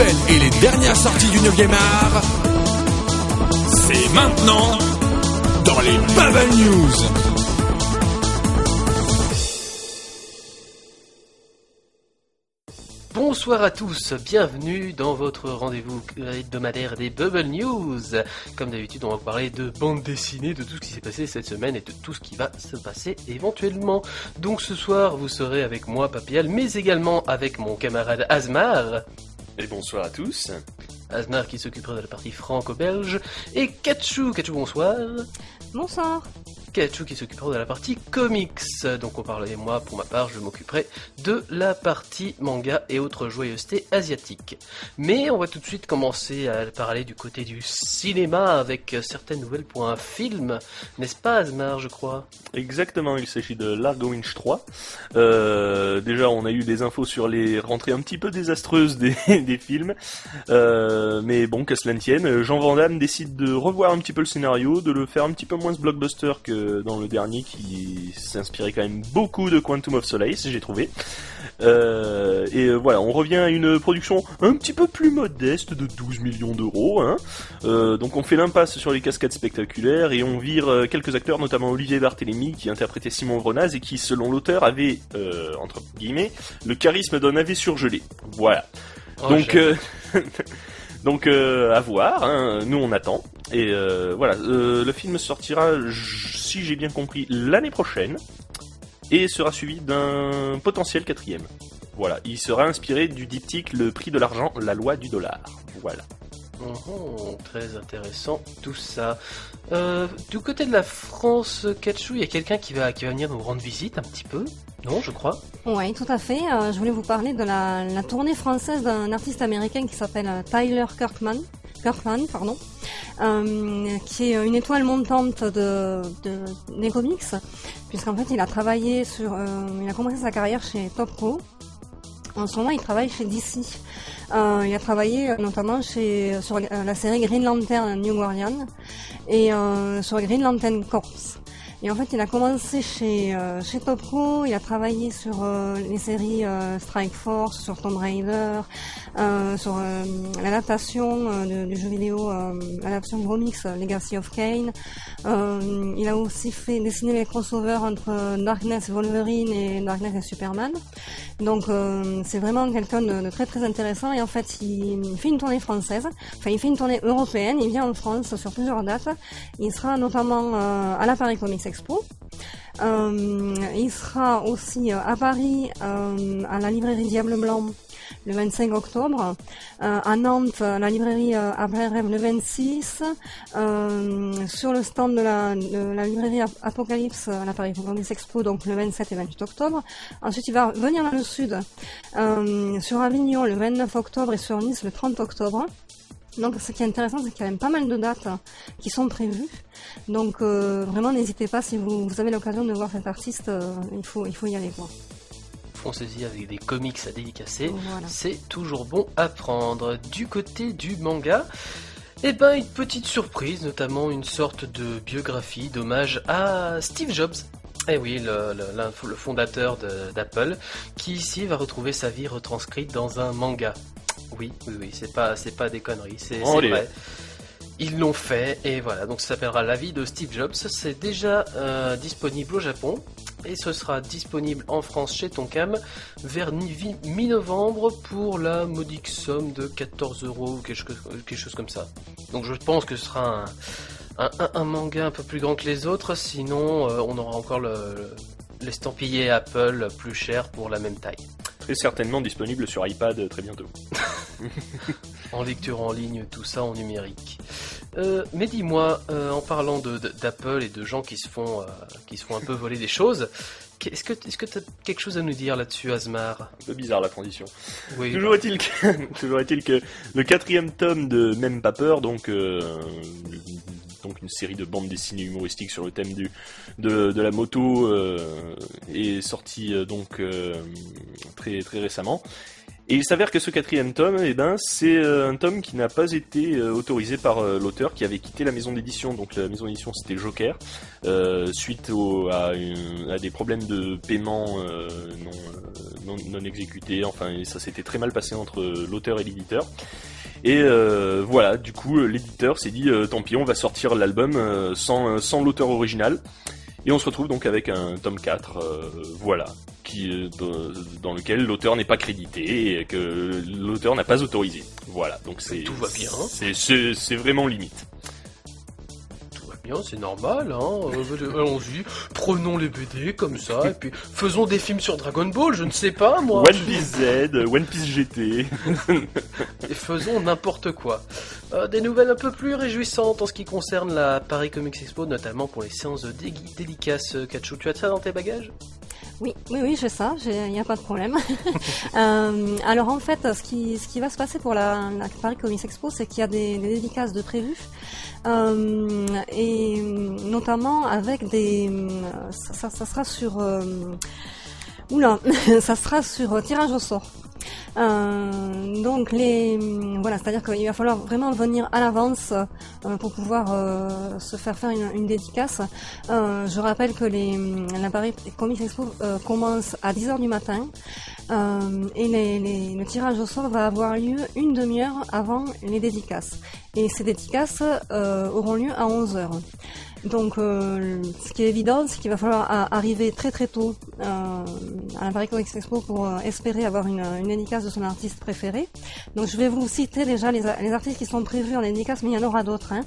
et les dernières sorties du 9e art, c'est maintenant dans les Bubble News. Bonsoir à tous, bienvenue dans votre rendez-vous hebdomadaire des Bubble News. Comme d'habitude, on va parler de bande dessinée, de tout ce qui s'est passé cette semaine et de tout ce qui va se passer éventuellement. Donc ce soir, vous serez avec moi, Papial, mais également avec mon camarade Asmar. Et bonsoir à tous. Asmar qui s'occupera de la partie franco-belge. Et Kachou, Kachou bonsoir. Bonsoir. Kachou qui s'occupera de la partie comics. Donc on parlait, moi, pour ma part, je m'occuperai de la partie manga et autres joyeusetés asiatiques. Mais on va tout de suite commencer à parler du côté du cinéma avec certaines nouvelles pour un film. N'est-ce pas, Asmar, je crois? Exactement, il s'agit de Largo Winch 3. Euh, déjà, on a eu des infos sur les rentrées un petit peu désastreuses des, des films. Euh, mais bon, qu'à cela ne tienne, Jean Van Damme décide de revoir un petit peu le scénario, de le faire un petit peu moins blockbuster que dans le dernier qui s'inspirait quand même beaucoup de Quantum of Solace, j'ai trouvé. Euh, et euh, voilà, on revient à une production un petit peu plus modeste de 12 millions d'euros. Hein. Euh, donc on fait l'impasse sur les cascades spectaculaires et on vire quelques acteurs, notamment Olivier Barthélémy qui interprétait Simon Vronaz et qui, selon l'auteur, avait, entre guillemets, le charisme d'un navet surgelé. Voilà. Oh, donc... Donc à voir, hein. nous on attend. Et voilà, le film sortira, si j'ai bien compris, l'année prochaine et sera suivi d'un potentiel quatrième. Voilà, il sera inspiré du diptyque Le prix de l'argent, la loi du dollar. Voilà. Oh, très intéressant tout ça. Euh, du côté de la France, Kachou, il y a quelqu'un qui va, qui va venir nous rendre visite un petit peu Non, je crois? Oui, tout à fait. Euh, je voulais vous parler de la, tournée française d'un artiste américain qui s'appelle euh, Tyler Kirkman. Kirkman, pardon, qui est une étoile montante de, des comics, puisqu'en fait il a travaillé sur, il a commencé sa carrière chez Topco. En ce moment, il travaille chez DC. Euh, il a travaillé euh, notamment chez, sur euh, la série Green Lantern New Guardian et sur Green Lantern Corps. Et en fait, il a commencé chez, euh, chez Topco, il a travaillé sur euh, les séries euh, Strike Force, sur Tomb Raider, sur l'adaptation du jeu vidéo, l'adaptation Bromix Legacy of Kane. il a aussi fait dessiner les crossovers entre Darkness Wolverine et Darkness et Superman. Donc c'est vraiment quelqu'un de, très très intéressant et en fait il, il fait une tournée française, enfin il fait une tournée européenne, il vient en France sur plusieurs dates. Il sera notamment à la Paris Comics Expo. Euh, il sera aussi euh, à Paris euh, à la librairie Diable Blanc le 25 octobre, à Nantes la librairie Après Rêve le 26, sur le stand de la, librairie Apocalypse à la Paris Comics Expo donc le 27 et 28 octobre. Ensuite il va venir dans le sud sur Avignon le 29 octobre et sur Nice le 30 octobre. Donc ce qui est intéressant, c'est qu'il y a même pas mal de dates qui sont prévues. Donc euh, vraiment, n'hésitez pas si vous, avez l'occasion de voir cet artiste, euh, il, faut, il faut y aller. Quoi. Foncez-y avec des comics à dédicacer, c'est toujours bon à prendre. Du côté du manga, eh ben une petite surprise, notamment une sorte de biographie d'hommage à Steve Jobs. Eh oui, le, le fondateur d'Apple, qui ici va retrouver sa vie retranscrite dans un manga. Oui, oui, oui, c'est pas, c'est pas des conneries, c'est vrai. Ils l'ont fait et voilà, donc ça s'appellera La vie de Steve Jobs. C'est déjà euh, disponible au Japon et ce sera disponible en France chez Tonkam vers mi-novembre pour la modique somme de 14 euros ou quelque, chose comme ça. Donc je pense que ce sera un, manga un peu plus grand que les autres, sinon euh, on aura encore l'estampillé Apple plus cher pour la même taille certainement disponible sur iPad très bientôt. en lecture en ligne, tout ça en numérique. Euh, mais dis-moi, euh, en parlant d'Apple et de gens qui se font, euh, qui se font un peu voler des choses, est-ce que tu as quelque chose à nous dire là-dessus, Asmar Un peu bizarre la transition. Toujours est-il que, est que le quatrième tome de Même pas peur, donc donc une série de bandes dessinées humoristiques sur le thème du, de, la moto euh, est sorti euh, donc euh, très très récemment. Et il s'avère que ce quatrième tome, eh ben, c'est un tome qui n'a pas été autorisé par l'auteur qui avait quitté la maison d'édition. Donc la maison d'édition c'était Joker, suite à, des problèmes de paiement non, non, non exécutés. Enfin, ça s'était très mal passé entre l'auteur et l'éditeur. Et euh, voilà, du coup, l'éditeur s'est dit, tant pis, on va sortir l'album sans, sans l'auteur original. Et on se retrouve donc avec un tome 4, voilà, qui, dans, lequel l'auteur n'est pas crédité et que l'auteur n'a pas autorisé. Voilà, donc c'est tout va bien. C'est vraiment limite c'est normal, hein. Euh, allons-y, prenons les BD comme ça, et puis faisons des films sur Dragon Ball, je ne sais pas moi. One Piece Z, One Piece GT. et faisons n'importe quoi. Euh, des nouvelles un peu plus réjouissantes en ce qui concerne la Paris Comics Expo, notamment pour les séances de dédicaces. Kachou, tu as ça dans tes bagages? Oui, oui, oui, j'ai ça, il n'y a pas de problème. Euh, alors en fait, ce qui, ce qui va se passer pour la, Paris Comics Expo, c'est qu'il y a des, des dédicaces de prévues euh, et notamment avec des, ça, ça sera sur, euh, oula, ça sera sur tirage au sort. Euh, donc les voilà, c'est-à-dire qu'il va falloir vraiment venir à l'avance euh, pour pouvoir euh, se faire faire une, dédicace. je rappelle que les la Paris Comics Expo commence à 10h du matin et le tirage au sort va avoir lieu une demi-heure avant les dédicaces. Et ces dédicaces auront lieu à 11h. Donc, ce qui est évident, c'est qu'il va falloir arriver très très tôt à la Paris Comics Expo pour espérer avoir une, une dédicace de son artiste préféré. Donc, je vais vous citer déjà les, artistes qui sont prévus en dédicace, mais il y en aura d'autres. Hein.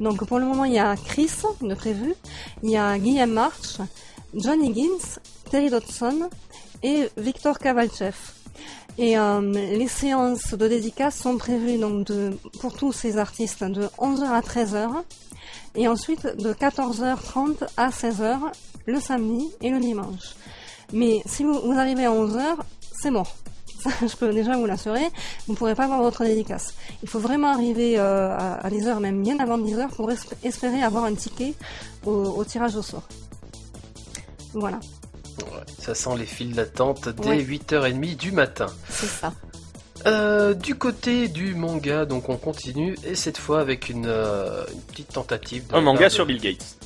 Donc, pour le moment, il y a Chris de prévu, il y a Guillaume March, Johnny Higgins, Terry Dodson et Victor Kavalchev. Et euh, les séances de dédicace sont prévues donc pour tous ces artistes de 11h à 13h et ensuite de 14h30 à 16h le samedi et le dimanche. Mais si vous, arrivez à 11h, c'est mort. je peux déjà vous l'assurer, vous ne pourrez pas avoir votre dédicace. Il faut vraiment arriver euh, à, à, des heures, même bien avant 10 h pour espérer avoir un ticket au, tirage au sort. Voilà. ça sent les files d'attente dès 8h30 du matin. C'est ça. Euh, du côté du manga, donc on continue, et cette fois avec une, euh, petite tentative. Un manga sur Bill Gates.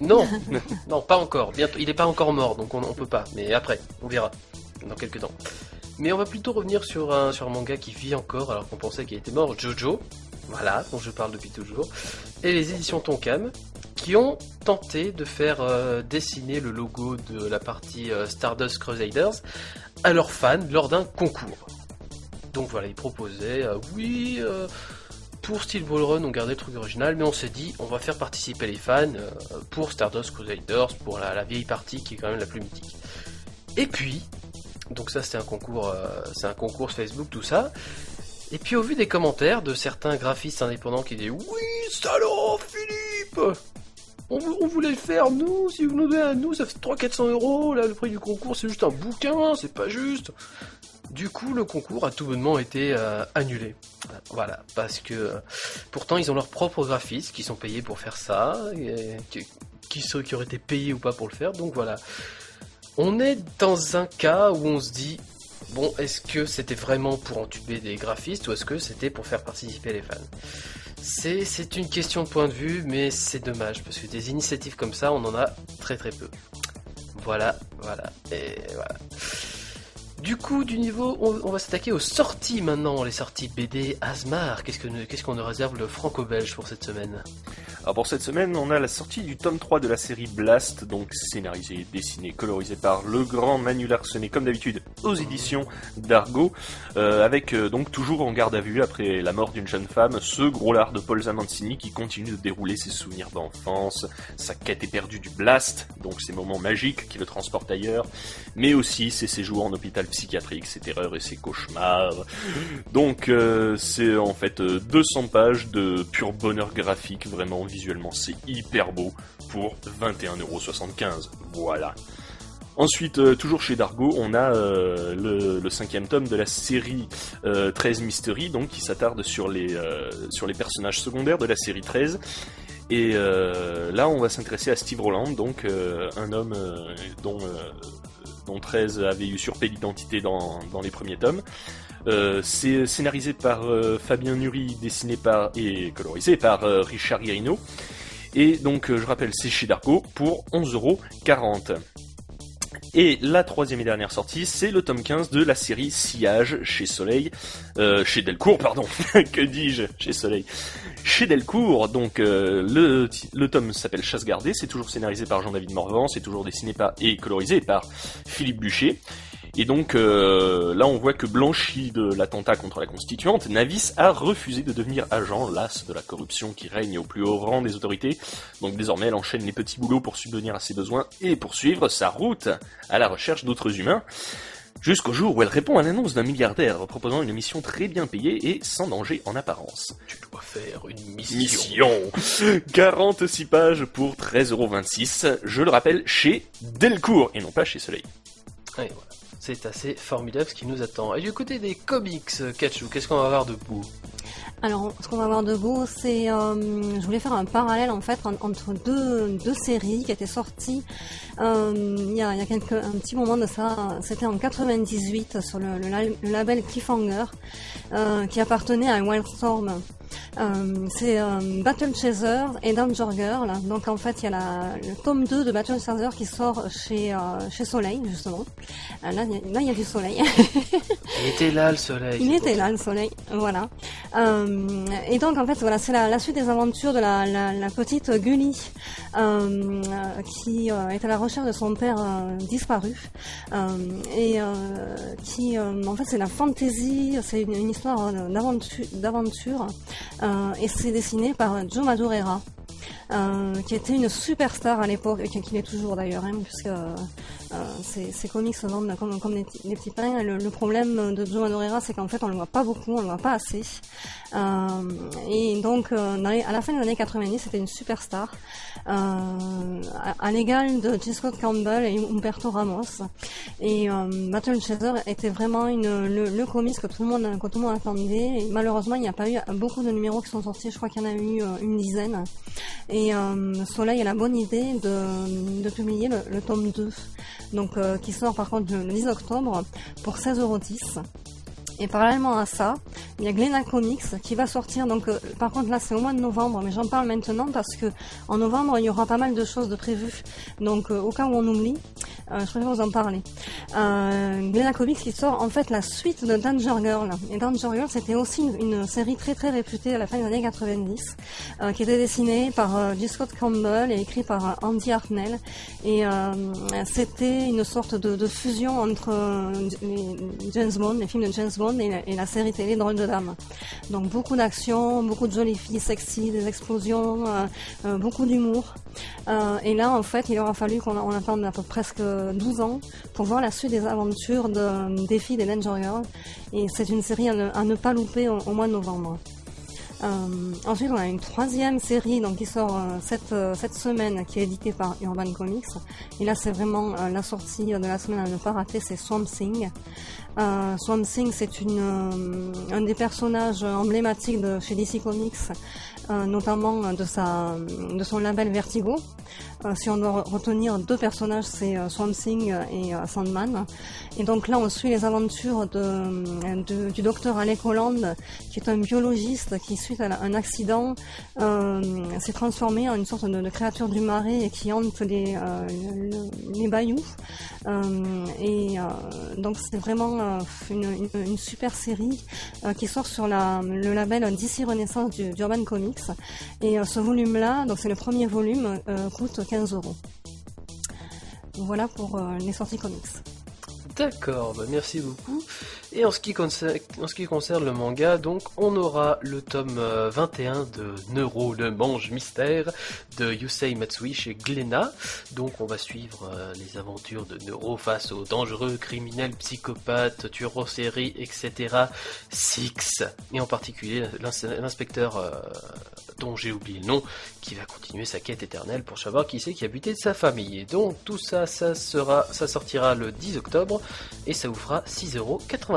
Non, non, pas encore. Bientôt, il n'est pas encore mort, donc on, on peut pas. Mais après, on verra dans quelques temps. Mais on va plutôt revenir sur un, sur manga qui vit encore, alors qu'on pensait qu'il était mort, Jojo. Voilà, dont je parle depuis toujours. Et les éditions Tonkam, qui ont tenté de faire euh, dessiner le logo de la partie Stardust Crusaders à leurs fans lors d'un concours. Donc voilà, il proposait, euh, oui, euh, pour Steel Ball Run, on gardait le truc original, mais on s'est dit, on va faire participer les fans euh, pour Stardust Crusaders, pour la, vieille partie qui est quand même la plus mythique. Et puis, donc ça c'était un concours, c'est un concours Facebook, tout ça. Et puis au vu des commentaires de certains graphistes indépendants qui disaient, oui, salaud, Philippe on, voulait le faire, nous, si vous nous donnez à nous, ça fait 300-400 euros, là, le prix du concours, c'est juste un bouquin, c'est pas juste. Du coup, le concours a tout bonnement été euh, annulé. Voilà, parce que euh, pourtant ils ont leurs propres graphistes qui sont payés pour faire ça, qui, qui, qui auraient été payés ou pas pour le faire. Donc voilà, on est dans un cas où on se dit bon, est-ce que c'était vraiment pour entuber des graphistes ou est-ce que c'était pour faire participer les fans? C'est une question de point de vue, mais c'est dommage parce que des initiatives comme ça, on en a très très peu. Voilà, voilà, et voilà. Du coup, du niveau, on, va s'attaquer aux sorties maintenant, les sorties BD Asmar. Qu'est-ce qu'on qu'est-ce qu'on nous réserve le franco-belge pour cette semaine? Alors pour cette semaine, on a la sortie du tome 3 de la série Blast, donc scénarisé, dessiné, colorisé par le grand Manu Larsenet, comme d'habitude aux éditions d'Argo, euh, avec euh, donc toujours en garde à vue après la mort d'une jeune femme, ce gros lard de Paul Zamancini qui continue de dérouler ses souvenirs d'enfance, sa quête éperdue du Blast, donc ces moments magiques qui le transportent ailleurs, mais aussi ses séjours en hôpital psychiatrique, ses terreurs et ses cauchemars. Donc euh, c'est en fait 200 euh, pages de pur bonheur graphique, vraiment visuellement c'est hyper beau pour 21,75€. Voilà. Ensuite, euh, toujours chez Dargo, on a le, cinquième tome de la série 13 Mystery, donc qui s'attarde sur les sur les personnages secondaires de la série 13. Et là, on va s'intéresser à Steve Roland, donc un homme dont dont 13 avait usurpé l'identité dans, les premiers tomes. Euh, c'est scénarisé par euh, Fabien Nury, dessiné par et colorisé par euh, Richard Guérino. Et donc, je rappelle, c'est chez Darko pour 11,40€. Et la troisième et dernière sortie, c'est le tome 15 de la série Sillage chez Soleil, euh, chez Delcourt, pardon, que dis-je, chez Soleil, chez Delcourt. Donc euh, le, le tome s'appelle Chasse gardée, c'est toujours scénarisé par Jean-David Morvan, c'est toujours dessiné par et colorisé par Philippe Bûcher. Et donc euh, là, on voit que blanchi de l'attentat contre la constituante, Navis a refusé de devenir agent, las de la corruption qui règne au plus haut rang des autorités. Donc désormais, elle enchaîne les petits boulots pour subvenir à ses besoins et poursuivre sa route à la recherche d'autres humains. Jusqu'au jour où elle répond à l'annonce d'un milliardaire proposant une mission très bien payée et sans danger en apparence. Tu dois faire une mission. Mission 46 pages pour 13,26€, je le rappelle, chez Delcourt et non pas chez Soleil. Et voilà. C'est assez formidable ce qui nous attend. Et du côté des comics, Kachou, qu'est-ce qu'on va avoir de beau? Alors, ce qu'on va voir de beau, c'est. euh, je voulais faire un parallèle en fait en- entre deux, séries qui étaient sorties euh, il y a, il y quelques, un petit moment de ça. C'était en 98 sur le label Cliffhanger euh, qui appartenait à Wildstorm. Euh, c'est euh, Battle Chaser et Danger Girl. Donc en fait, il y a la, le tome 2 de Battle Chaser qui sort chez, euh, chez Soleil, justement. Euh, là, il y a- du soleil. Il était là le soleil. Il était là, le soleil, voilà. Euh, et donc, en fait, voilà, c'est la, la suite des aventures de la, la, la petite Gully, qui est à la recherche de son père disparu, euh, et euh, qui, euh, en fait, c'est la fantasy, c'est une, une histoire d'aventure, et c'est dessiné par Joe Madureira. Euh, qui était une superstar à l'époque, et qui l'est toujours d'ailleurs, hein, puisque euh, euh, ces, ces comics se vendent comme, comme des, des petits pains. Le, le problème de Joe Madureira, c'est qu'en fait, on le voit pas beaucoup, on le voit pas assez. Euh, et donc, euh, les- à la fin des années 90, c'était une superstar, euh, à, à l'égal de J. Scott Campbell et Humberto Ramos. Et Battle Chaser était vraiment une, le, le comics que tout le monde, que tout le monde attendait. Et malheureusement, il n'y a pas eu beaucoup de numéros qui sont sortis. Je crois qu'il y en a eu une dizaine. Et Soleil a la bonne idée de, de publier le, le tome 2, donc euh, qui sort par contre le, le 10 octobre pour 16,10€. Et parallèlement à ça, il y a Glena Comics qui va sortir. Donc, euh, par contre, là, c'est au mois de novembre, mais j'en parle maintenant parce que en novembre, il y aura pas mal de choses de prévues. Donc, euh, au cas où on oublie, je préfère vous en parler. Euh, Glena Comics qui sort en fait la suite de Danger Girl. Et Danger Girl, c'était aussi une, série très très réputée à la fin des années 90, euh, qui était dessinée par euh, J. Scott Campbell et écrit par euh, Andy Hartnell. Et euh, c'était une sorte de, fusion entre euh, les James Bond, les films de James Bond et la, série télé Drôle de Dame. Donc beaucoup d'action, beaucoup de jolies filles sexy, des explosions, euh, euh, beaucoup d'humour. Euh, et là, en fait, il aura fallu qu'on on attende à peu presque 12 ans pour voir la suite des aventures de, des filles des Danger Girls. Et c'est une série à ne, pas louper au, mois de novembre. Euh, ensuite, on a une troisième série donc, qui sort euh, cette, euh, cette semaine, qui est éditée par Urban Comics. Et là, c'est vraiment la sortie de la semaine à ne pas rater, c'est Swamp Thing. Euh, Swamp Thing, c'est une, euh, un des personnages emblématiques de chez DC Comics, euh, notamment de, sa, de son label Vertigo. Euh, si on doit re- retenir deux personnages, c'est Swamp Thing et Sandman. Et donc là, on suit les aventures de, du docteur Alec Holland, qui est un biologiste qui, suite à un accident, s'est transformé en une sorte de, créature du marais qui hante les, euh, le- les bayous. Et donc c'est vraiment une, super série euh, qui sort sur le label DC Renaissance du, d'Urban Comics. Et euh, ce volume-là, donc c'est le premier volume, euh, coûte 15 euros. Voilà pour euh, les sorties comics. D'accord, bah merci beaucoup. Et en ce, qui concerne, en ce qui concerne le manga, donc on aura le tome euh, 21 de Neuro, le mange mystère de Yusei Matsui chez Glénat. Donc on va suivre euh, les aventures de Neuro face aux dangereux criminels psychopathes, tueurs en série, etc. Six. Et en particulier l'ins- l'inspecteur euh, dont j'ai oublié le nom, qui va continuer sa quête éternelle pour savoir qui c'est qui a buté de sa famille. Et donc tout ça, ça sera, ça sortira le 10 octobre et ça vous fera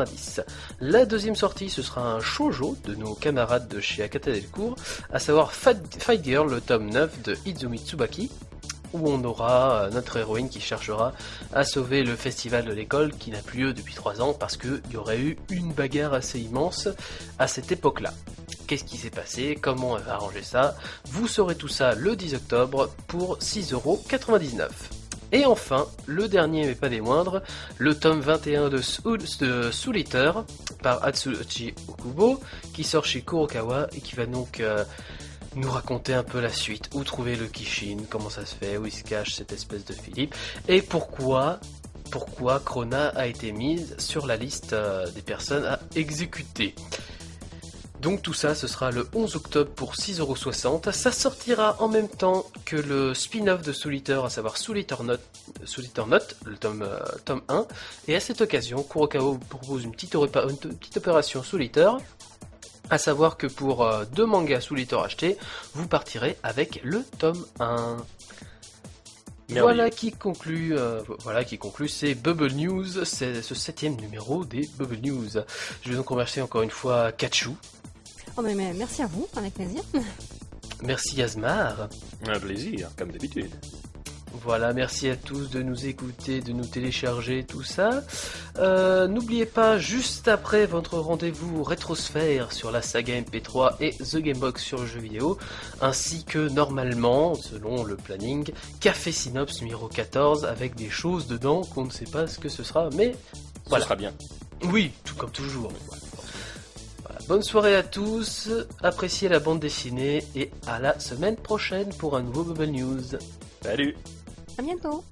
6,90€. La deuxième sortie, ce sera un shoujo de nos camarades de chez Akata Delcourt, à savoir Fight Fight Girl, le tome 9 de Izumi Tsubaki, où on aura euh, notre héroïne qui cherchera à sauver le festival de l'école qui n'a plus lieu depuis 3 ans parce qu'il y aurait eu une bagarre assez immense à cette époque-là. Qu'est-ce qui s'est passé? Comment elle va arranger ça? Vous saurez tout ça le 10 octobre pour 6,99€. Et enfin, le dernier mais pas des moindres, le tome 21 de Soul, par Atsushi Okubo qui sort chez Kurokawa et qui va donc euh, nous raconter un peu la suite, où trouver le Kishin, comment ça se fait, où il se cache cette espèce de Philippe et pourquoi pourquoi Krona a été mise sur la liste euh, des personnes à exécuter. Donc tout ça, ce sera le 11 octobre pour 6,60€. Ça sortira en même temps que le spin-off de Eater, à savoir Eater Note, Note le tome, euh, tome 1. Et à cette occasion, Kurokawa vous propose une petite, orepa- une petite opération Eater. À savoir que pour euh, deux mangas Eater achetés, vous partirez avec le tome 1. Voilà qui conclut, euh, voilà qui conclut ces Bubble News, c'est ce septième numéro des Bubble News. Je vais donc remercier encore une fois Kachu, Oh, mais, mais merci à vous, avec plaisir. merci Asmar, Un plaisir, comme d'habitude. voilà, merci à tous de nous écouter, de nous télécharger, tout ça. Euh, N'oubliez pas, juste après votre rendez-vous rétrosphère sur la saga MP3 et The Gamebox sur le jeu vidéo, ainsi que normalement, selon le planning, Café Synops numéro 14 avec des choses dedans qu'on ne sait pas ce que ce sera, mais Voilà. sera bien. Oui, tout comme toujours. Voilà. Bonne soirée à tous, appréciez la bande dessinée et à la semaine prochaine pour un nouveau Bubble News. Salut À bientôt.